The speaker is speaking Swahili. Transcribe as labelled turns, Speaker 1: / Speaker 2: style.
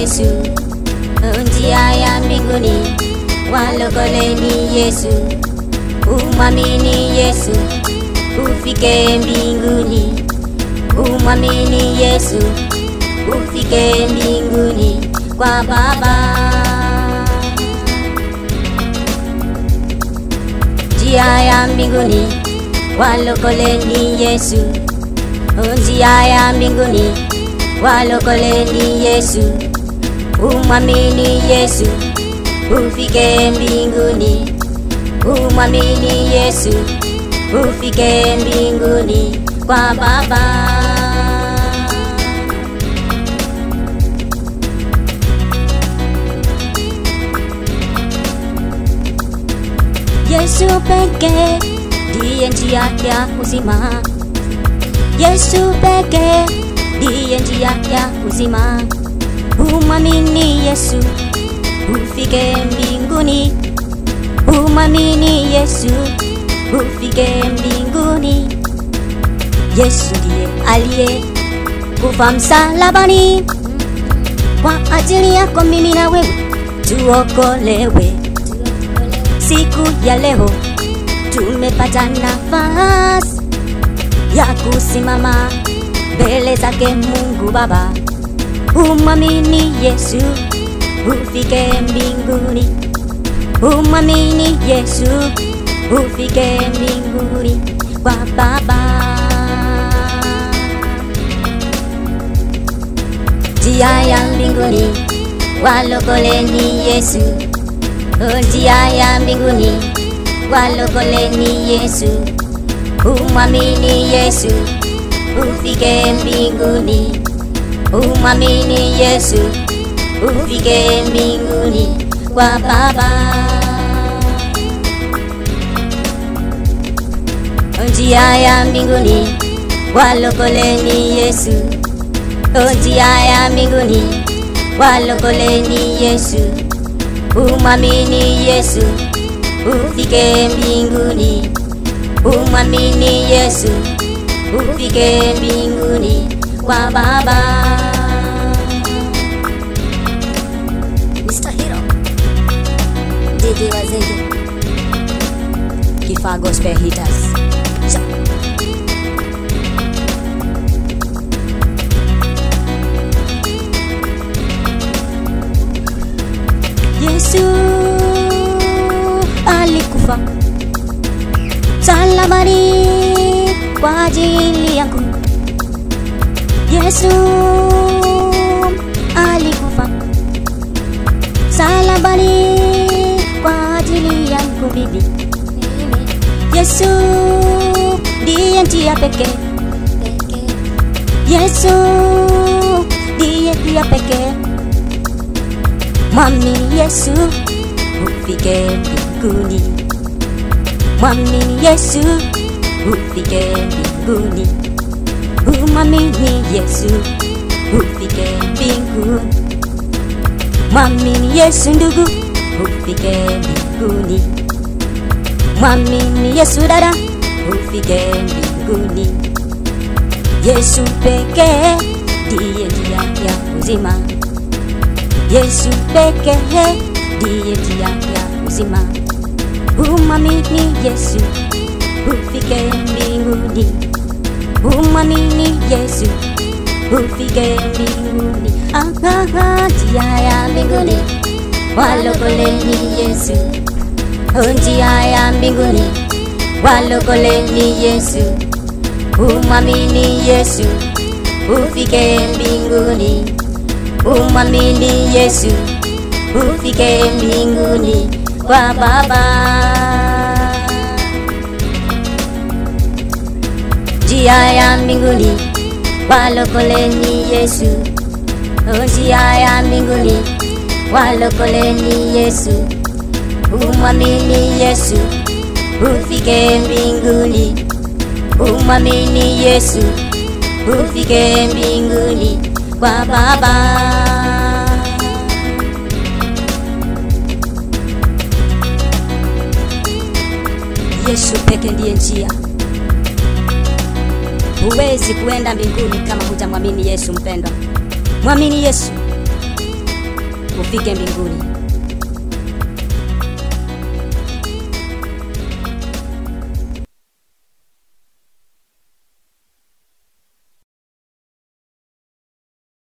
Speaker 1: Yesu, njia ya mbinguni, walokoleni Yesu, umwamini Yesu, ufike mbinguni, umwamini Yesu, ufike mbinguni. Kwa Baba. Njia ya mbinguni, walokoleni Yesu, njia ya mbinguni, walokoleni Yesu umwamini Yesu ufike mbinguni, umwamini Yesu ufike mbinguni kwa Baba. Yesu pekee ndiye njia ya uzima. Yesu pekee ndiye njia ya uzima. Umwamini Yesu ufike mbinguni. Umwamini Yesu ufike mbinguni. Yesu ndiye aliye kufa msalabani kwa ajili yako mimi na wewe tuokolewe. Siku ya leo tumepata nafasi ya kusimama mbele zake Mungu Baba. Umwamini Yesu ufike mbinguni, umwamini Yesu ufike mbinguni. Kwa Baba. Njia ya mbinguni walokoleni Yesu, njia ya mbinguni walokoleni Yesu, umwamini Yesu ufike mbinguni, umwamini Yesu ufike mbinguni kwa Baba. Njia ya mbinguni walokoleni Yesu, njia ya mbinguni walokoleni Yesu, umwamini Yesu ufike mbinguni, umwamini Yesu ufike mbinguni kwa Baba. Mr. Hero Didi Wazenge Kifaa Gospel Hitters Yesu alikufa msalabani kwa ajili yangu. Yesu alikufa salabani kwa ajili yangu bibi. Yesu ndiye njia pekee. Yesu ndiye njia pekee. Mwamini Yesu ufike mbinguni. Mwamini Yesu ufike mbinguni. Umwamini Yesu ufike mbinguni. Mwamini Yesu ndugu ufike mbinguni. Mwamini Yesu dada ufike mbinguni. Yesu pekee ndiye njia ya uzima. Yesu pekee ndiye njia ya uzima. Umwamini Yesu ufike mbinguni. Umwamini Yesu ufike mbinguni. Njia ya mbinguni walokoleni Yesu. Njia ya mbinguni walokoleni Yesu. Umwamini Yesu ufike mbinguni. Umwamini Yesu ufike mbinguni kwa Baba. Njia ya mbinguni walokoleni Yesu, njia ya mbinguni walokoleni Yesu. Umwamini Yesu ufike mbinguni, umwamini Yesu ufike mbinguni kwa Baba. Yesu peke ndiye njia. Huwezi kuenda mbinguni kama hujamwamini Yesu. Mpendwa, mwamini Yesu ufike mbinguni.